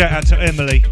shout out to Emily,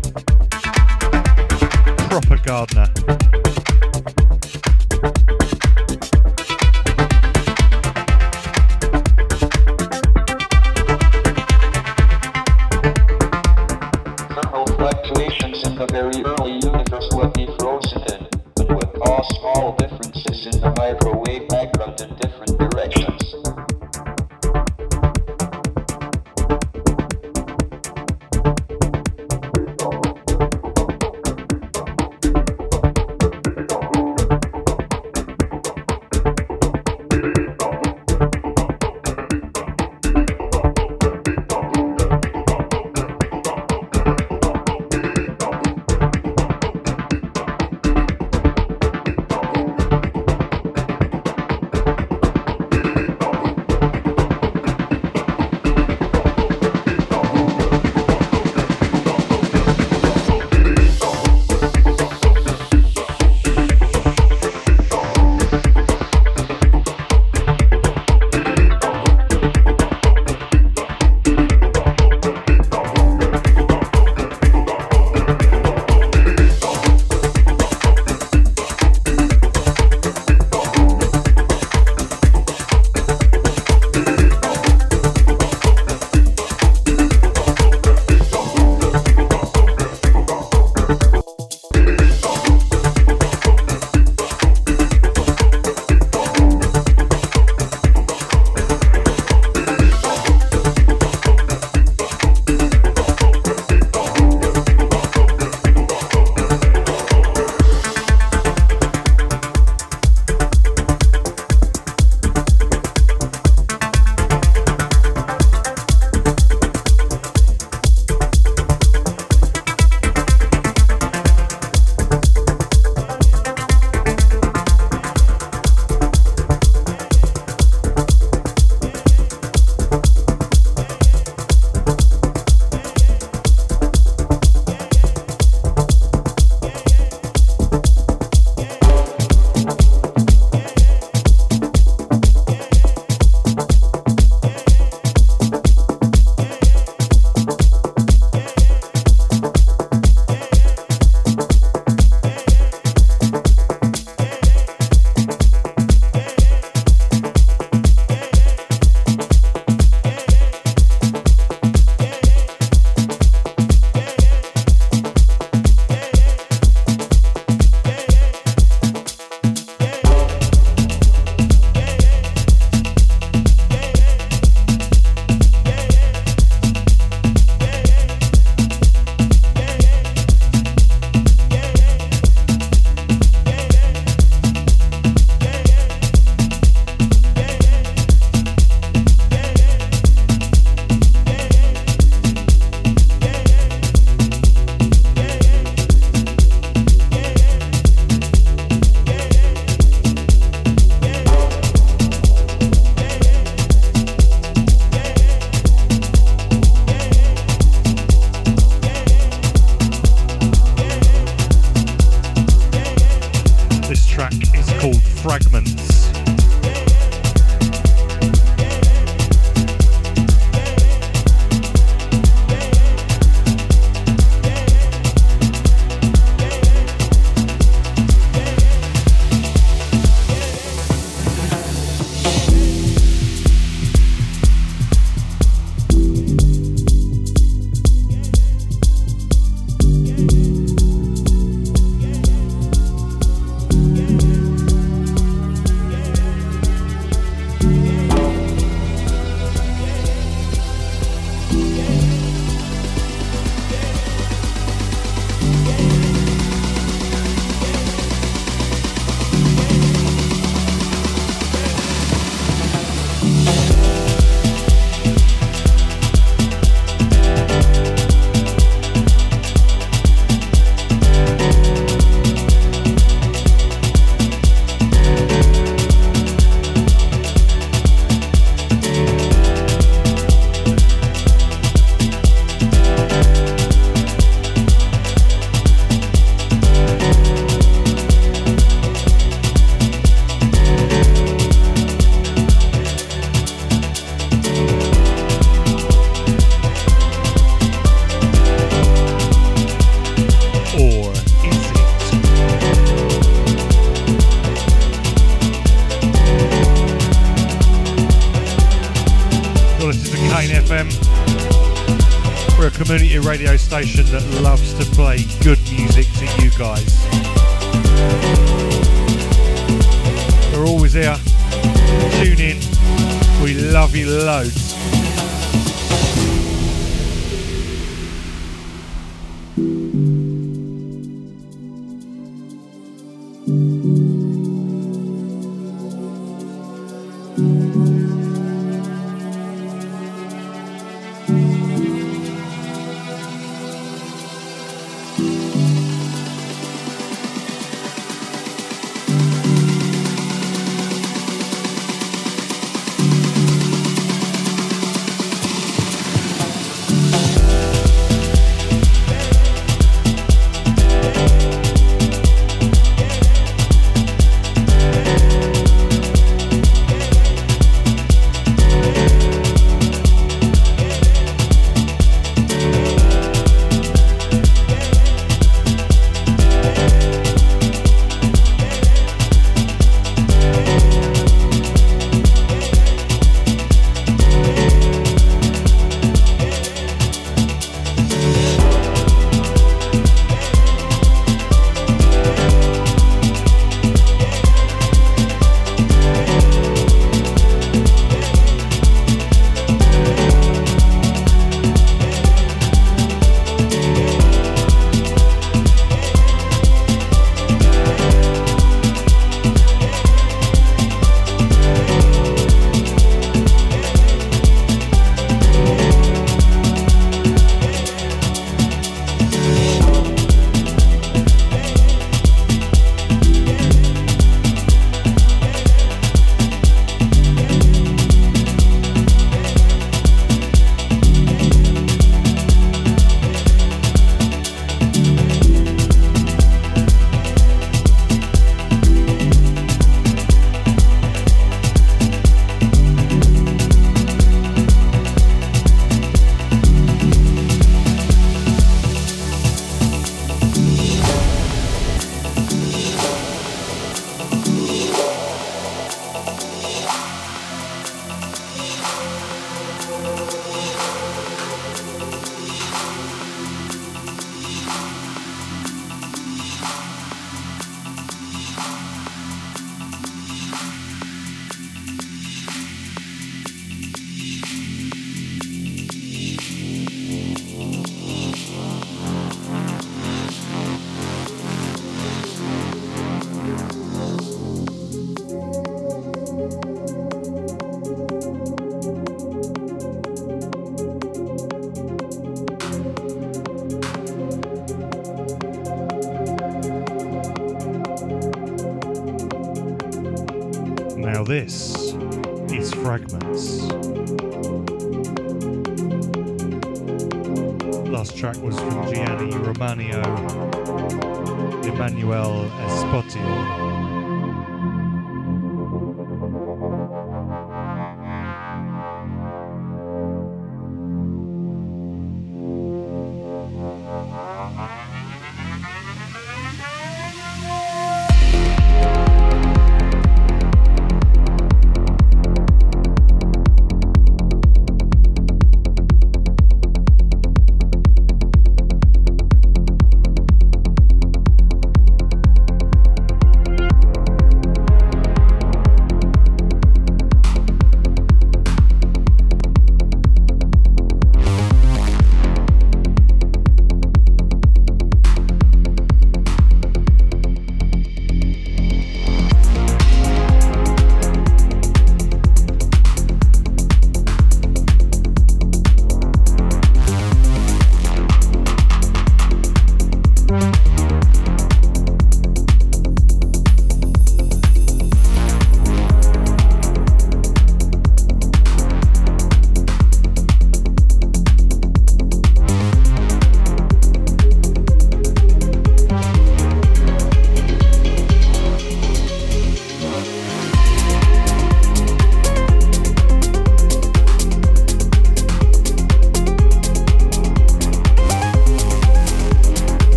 station that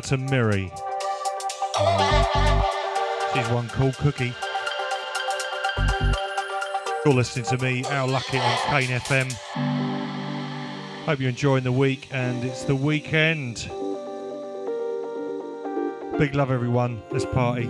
Shout to Miri. She's one cool cookie. You're listening to me, Al Luckett on Kane FM. Hope you're enjoying the week and it's the weekend. Big love, everyone. Let's party.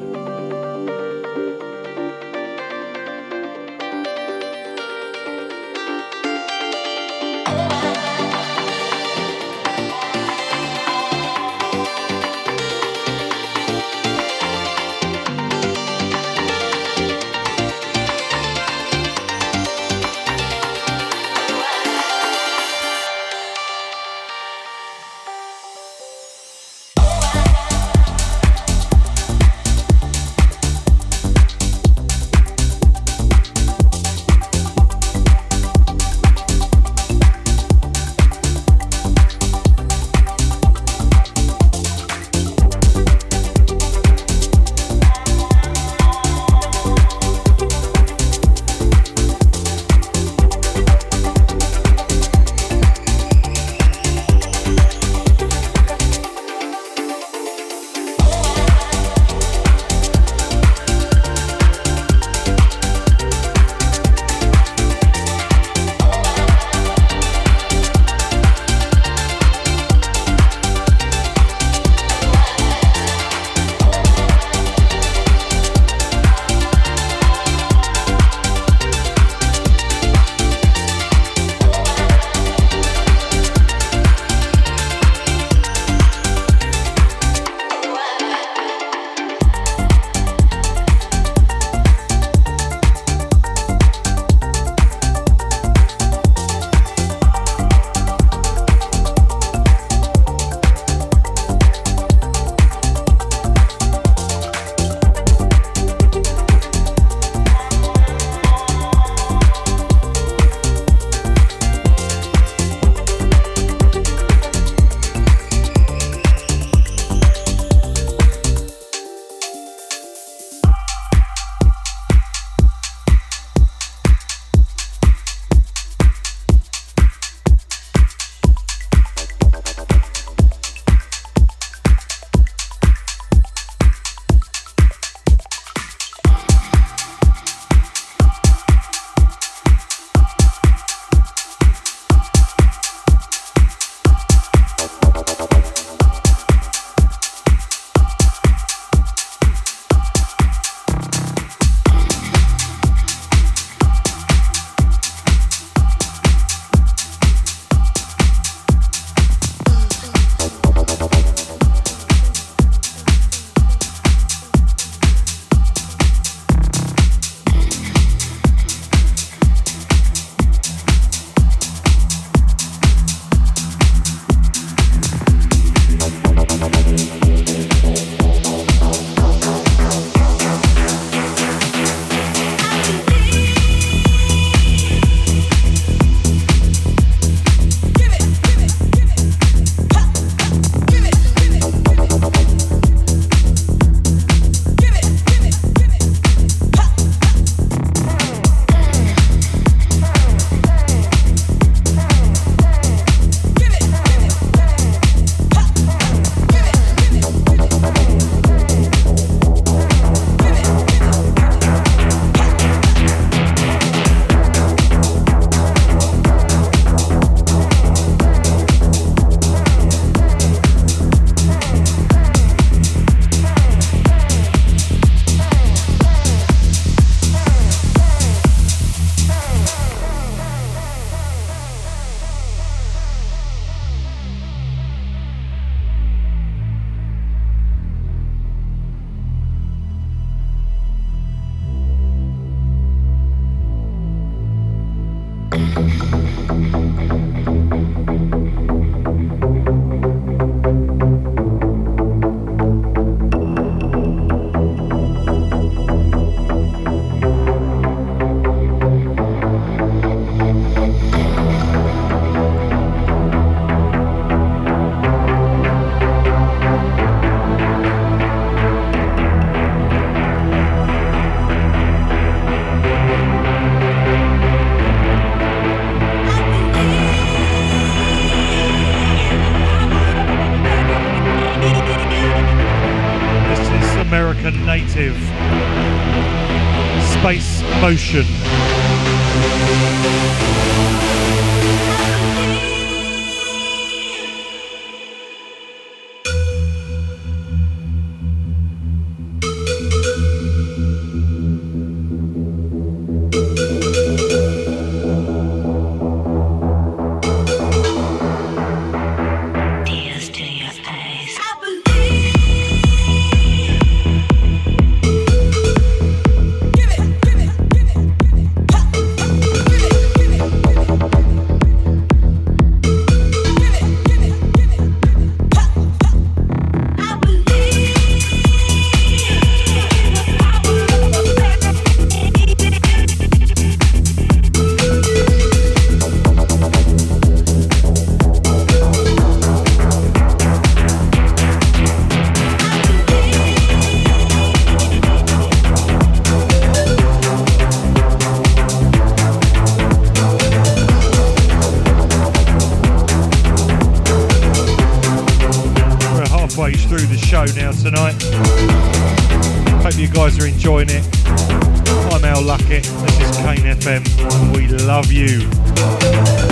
you guys are enjoying it. I'm Al Luckett. This is Kane FM. and We love you.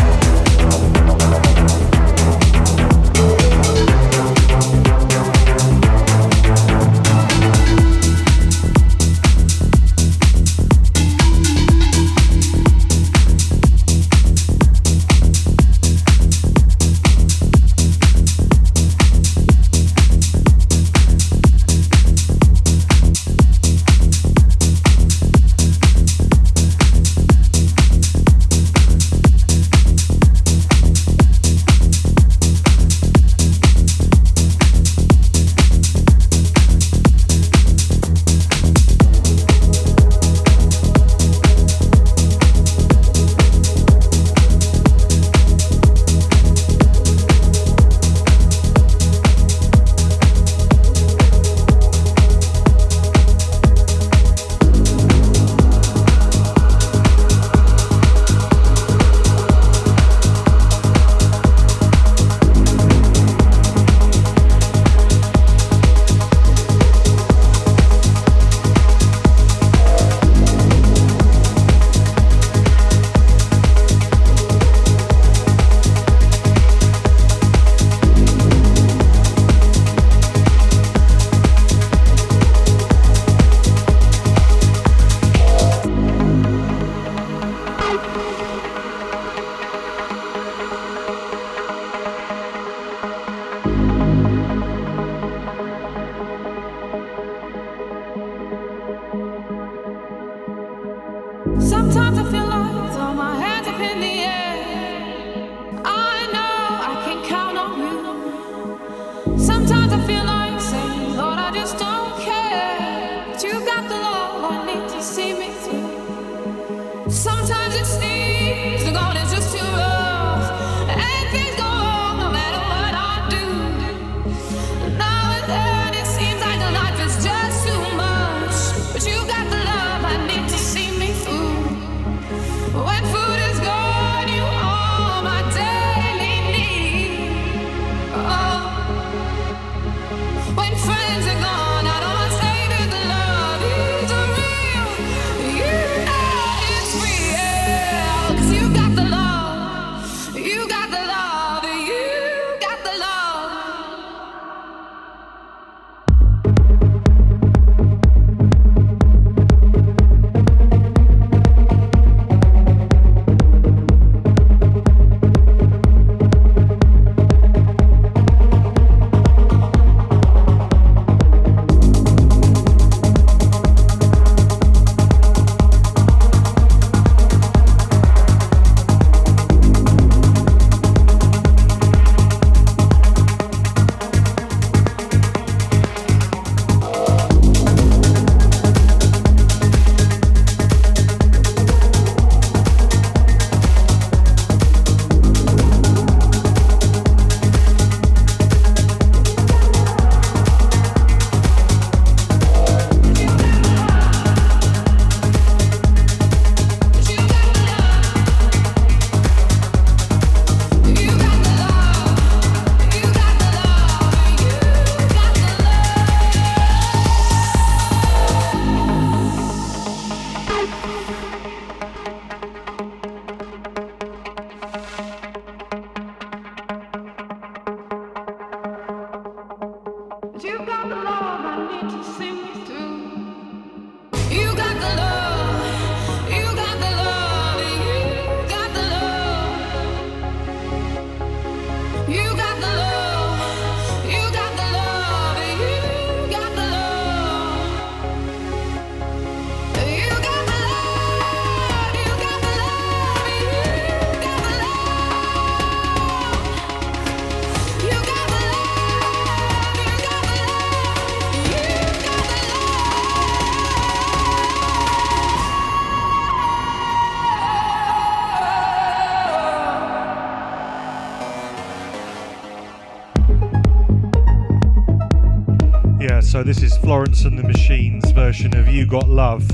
Florence and the Machine's version of You Got Love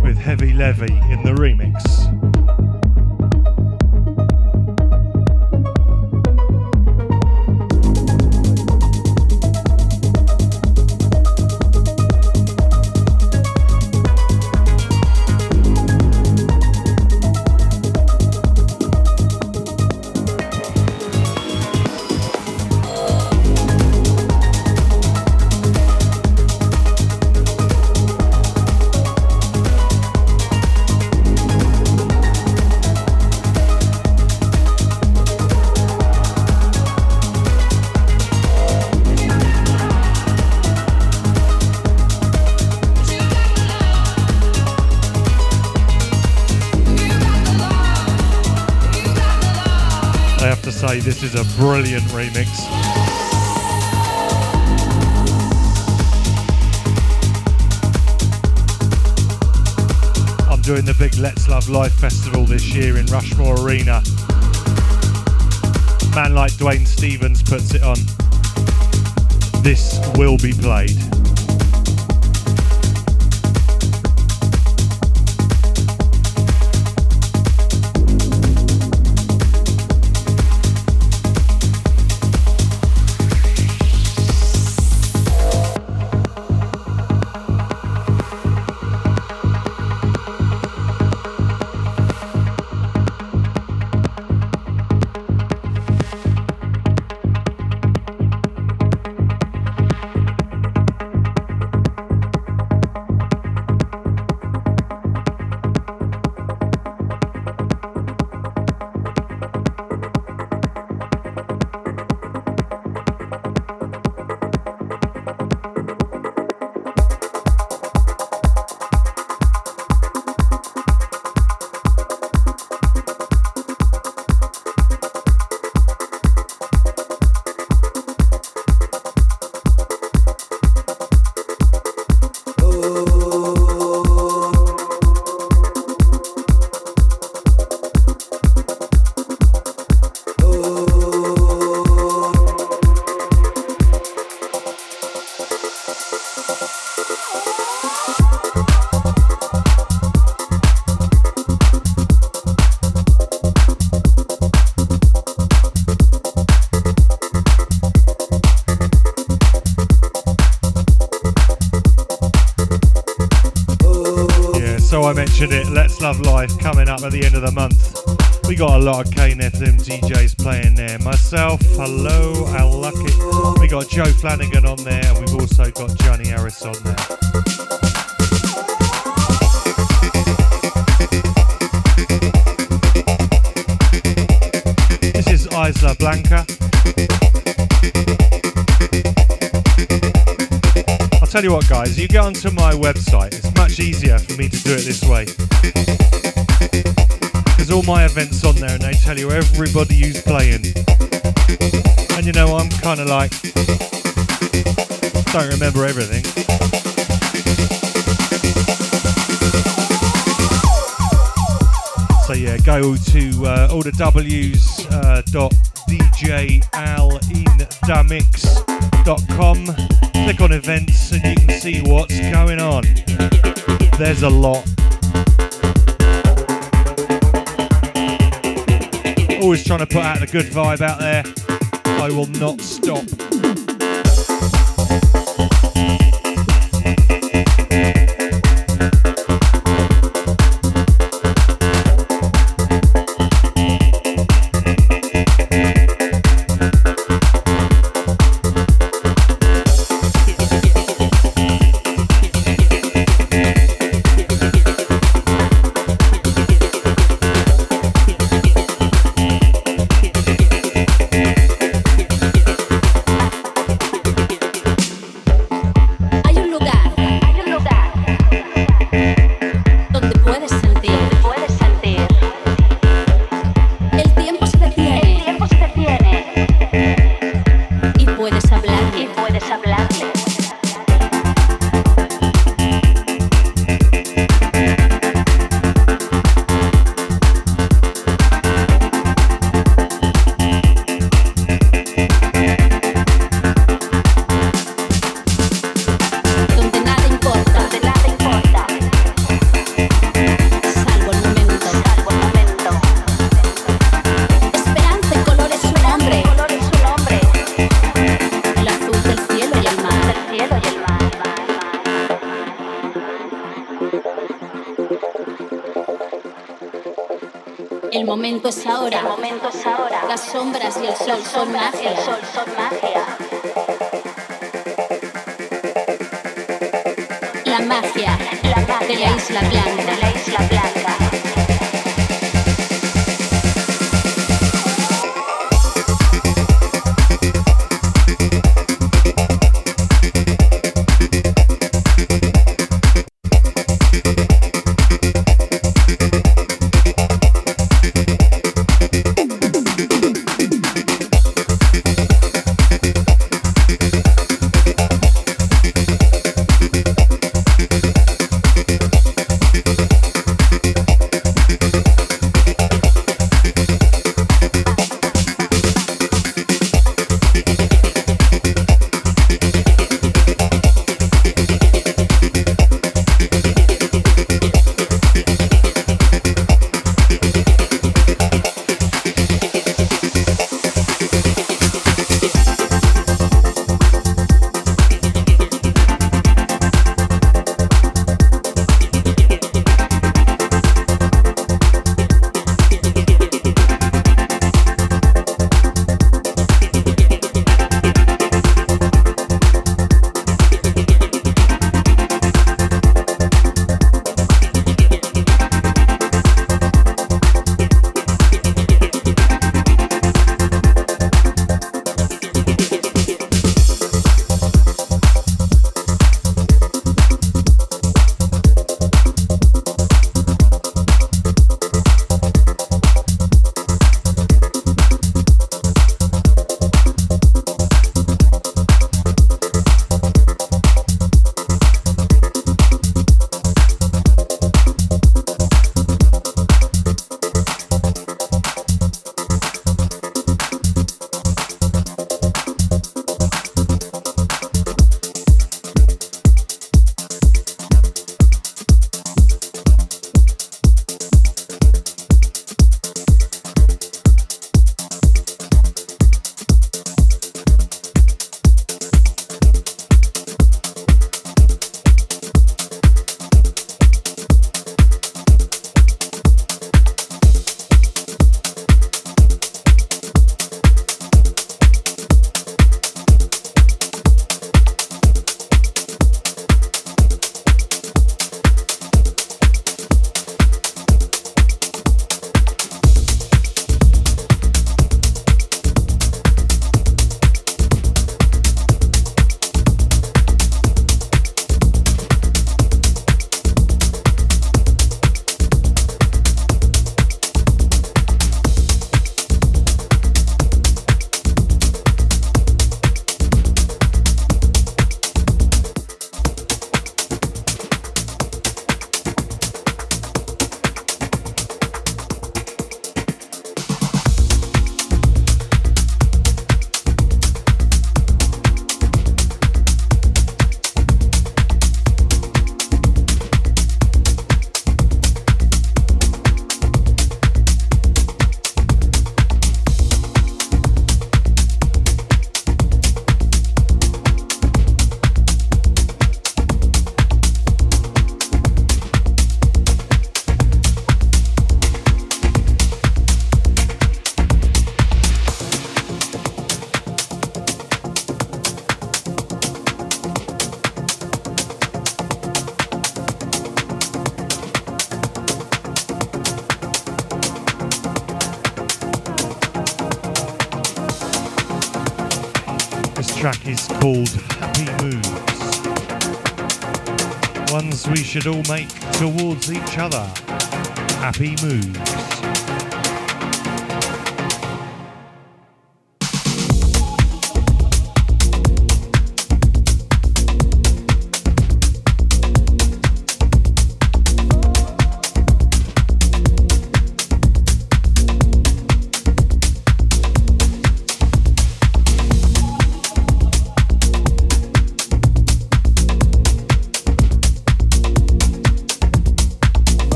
with Heavy Levy in the remix. Brilliant remix. I'm doing the big Let's Love Live Festival this year in Rushmore Arena. Man like Dwayne Stevens puts it on. This will be played. You what, guys, you get onto my website, it's much easier for me to do it this way There's all my events on there and they tell you everybody who's playing. And you know, I'm kind of like, don't remember everything. So yeah, go to uh, all the W's uh, dot djalindamix.com, click on events and you can see what's going on. There's a lot. Always trying to put out a good vibe out there. I will not stop. Sol. El sol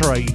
the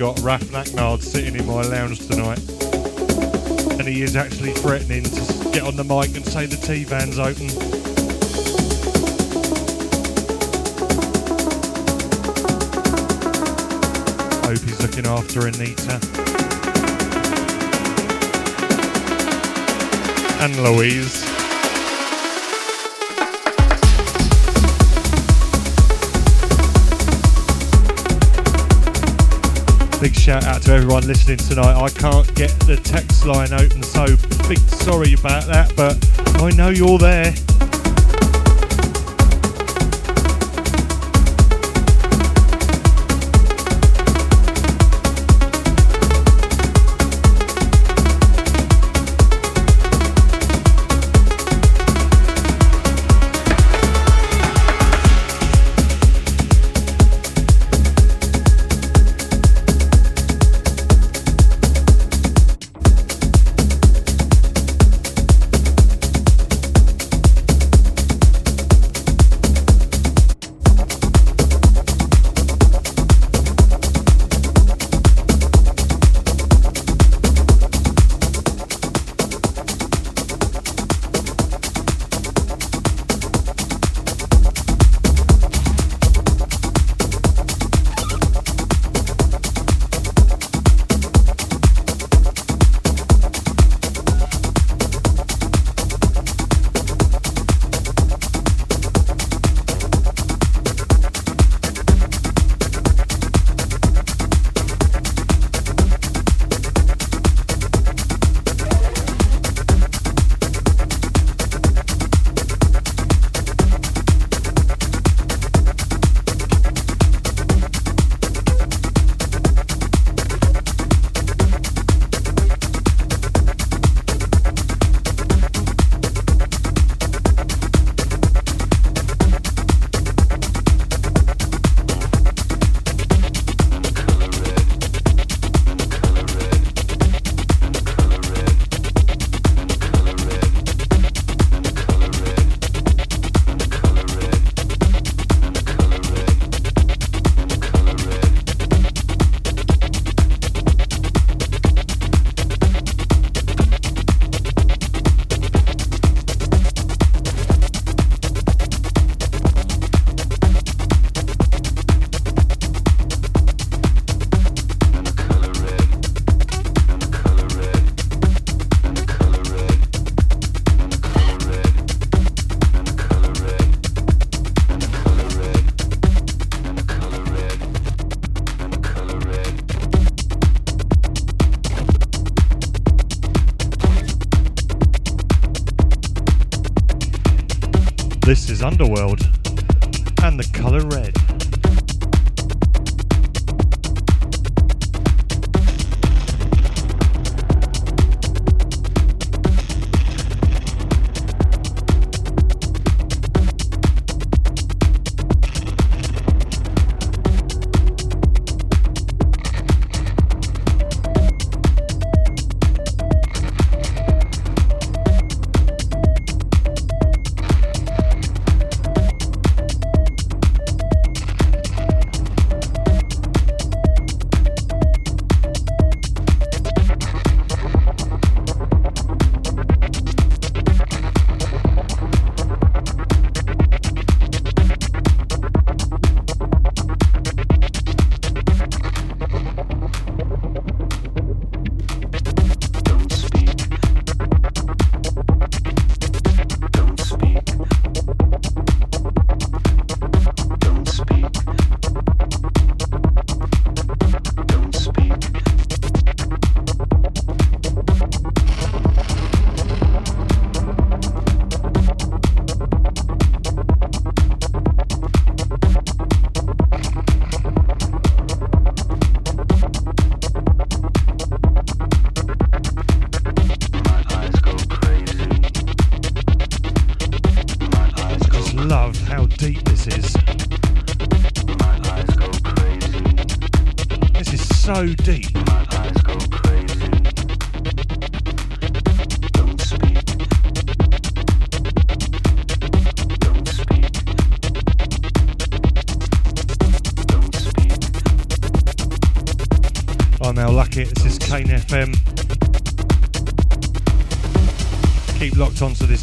got Raf Naknard sitting in my lounge tonight. And he is actually threatening to get on the mic and say the T van's open. Hope he's looking after Anita. And Louise. Big shout out to everyone listening tonight. I can't get the text line open, so big sorry about that, but I know you're there. Is Underworld and the color red.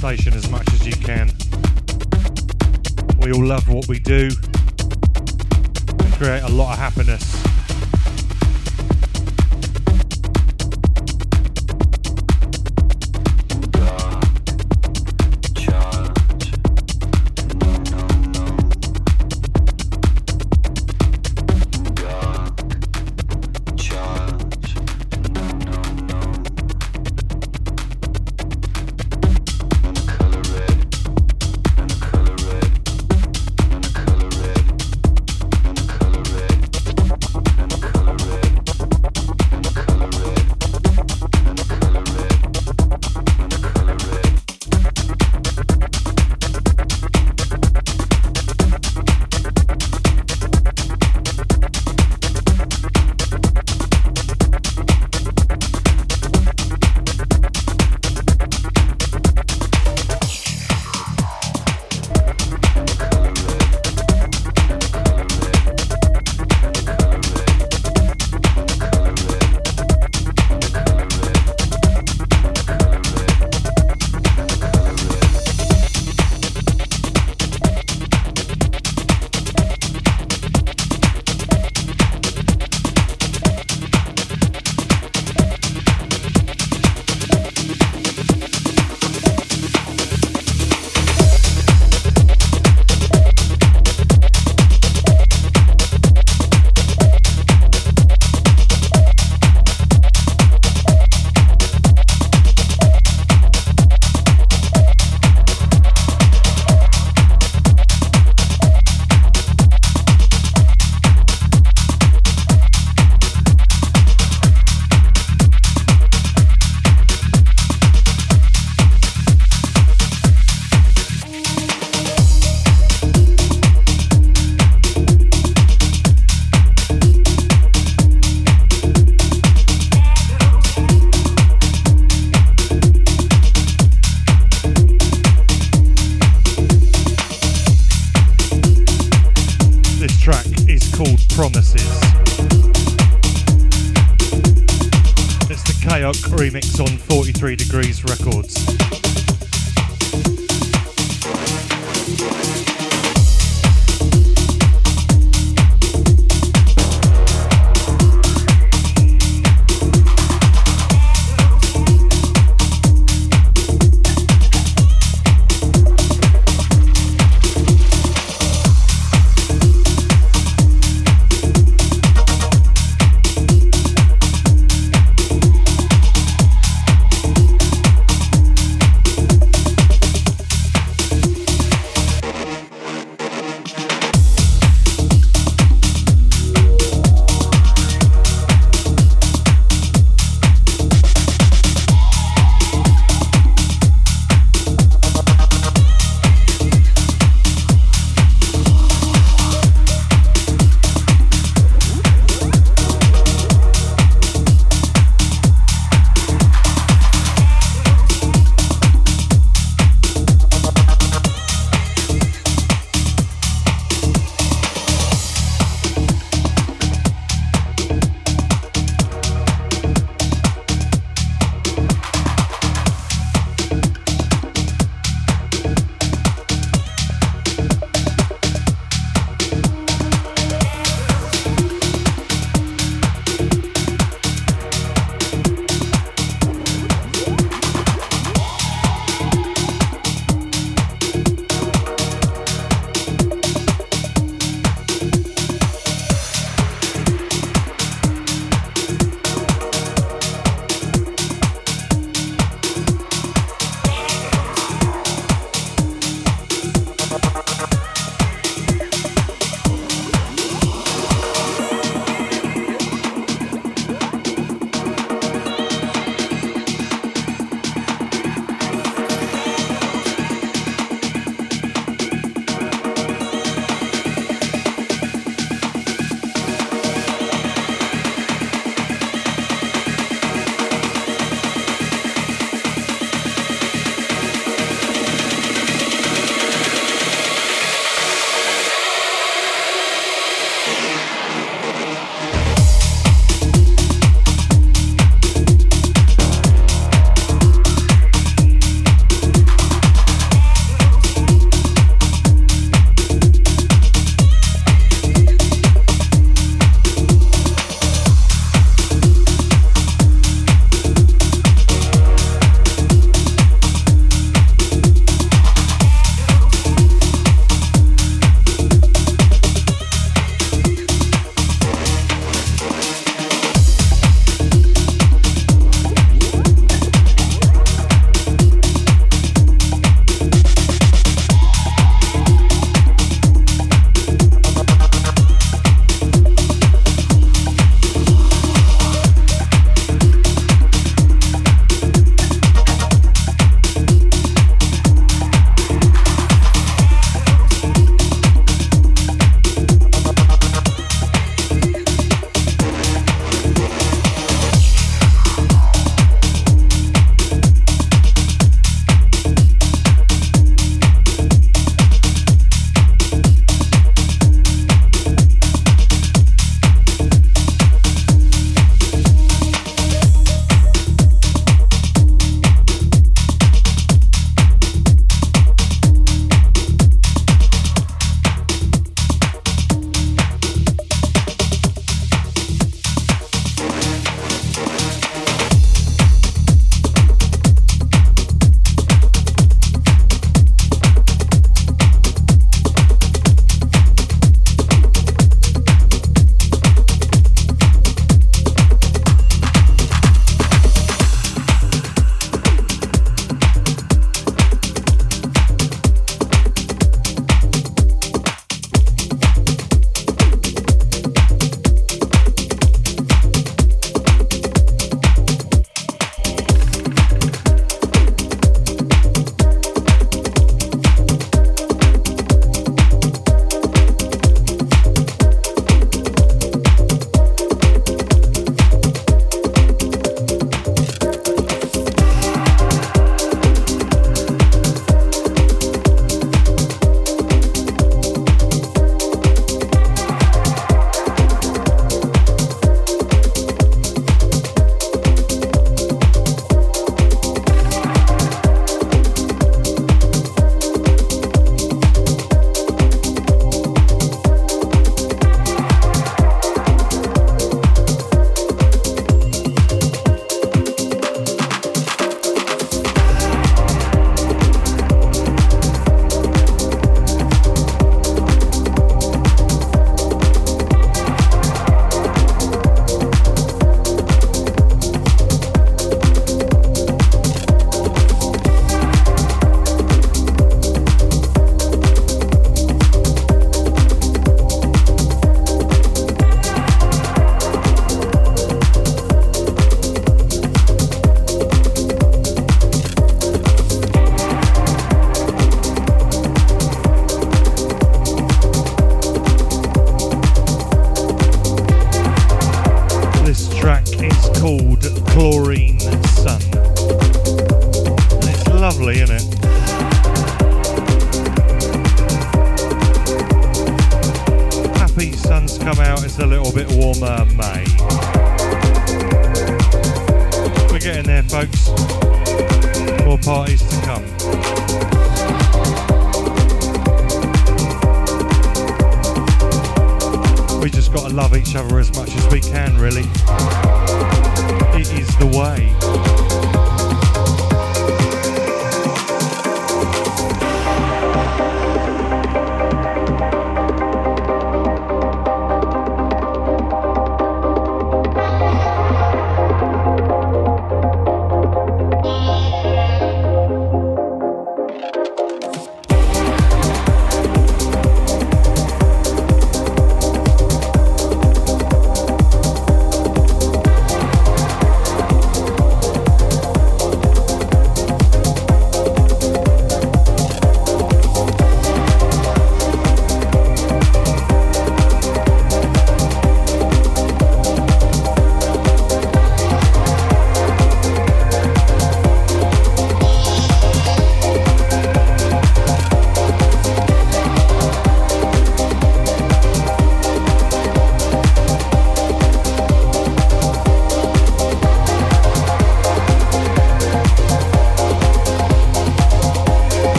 station as much as you can. We all love what we do and create a lot of happiness.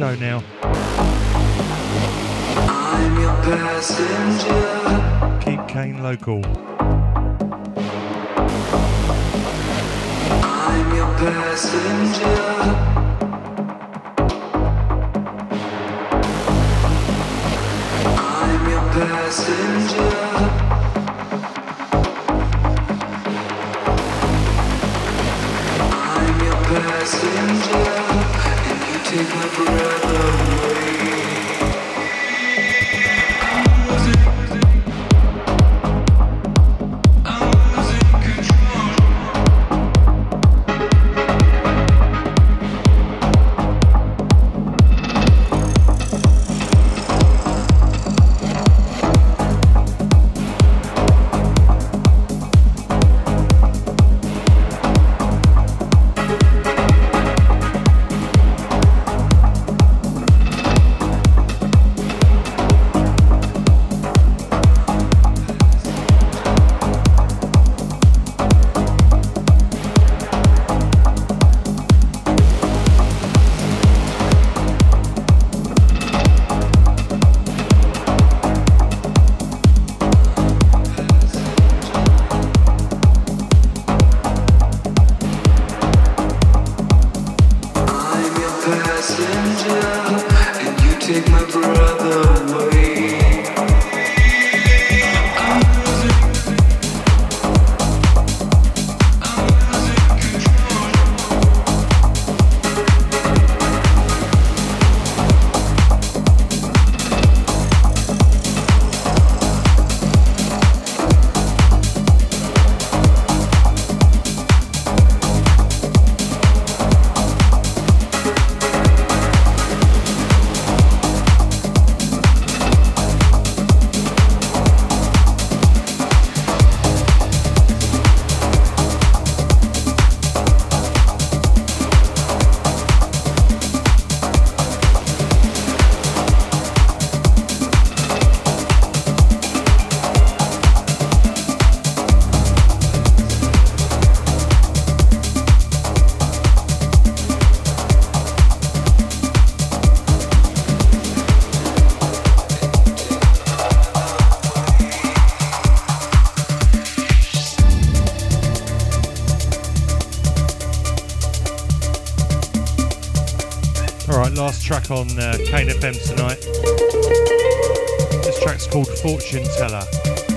Show now. On uh, Kane FM tonight. This track's called Fortune Teller.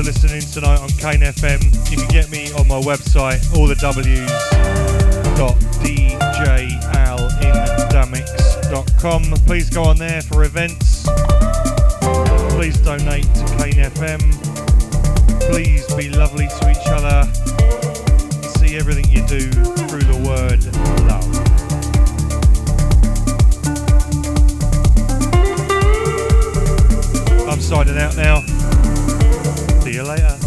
For listening tonight on Kane FM. You can get me on my website, all the W's dot. Please go on there for events. Please donate to Kane FM. Please be lovely to each other. See everything you do through the word love. I'm signing out now. You later.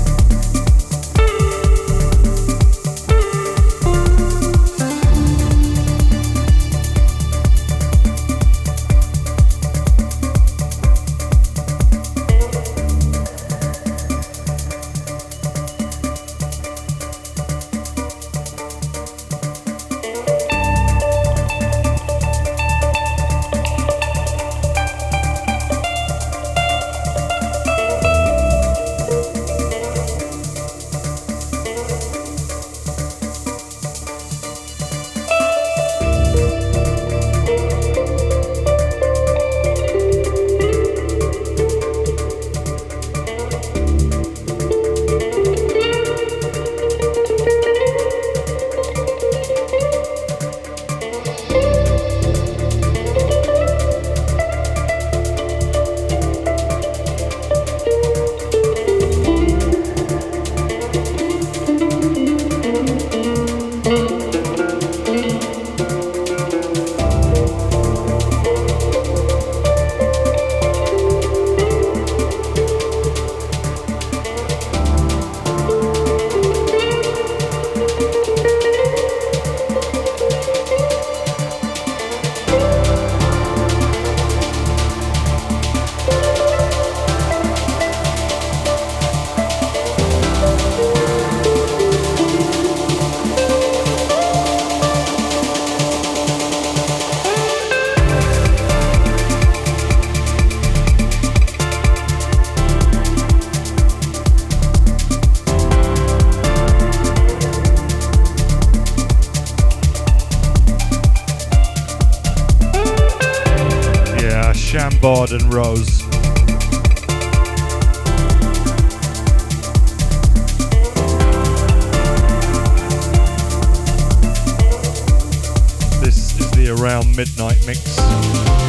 Around Midnight mix.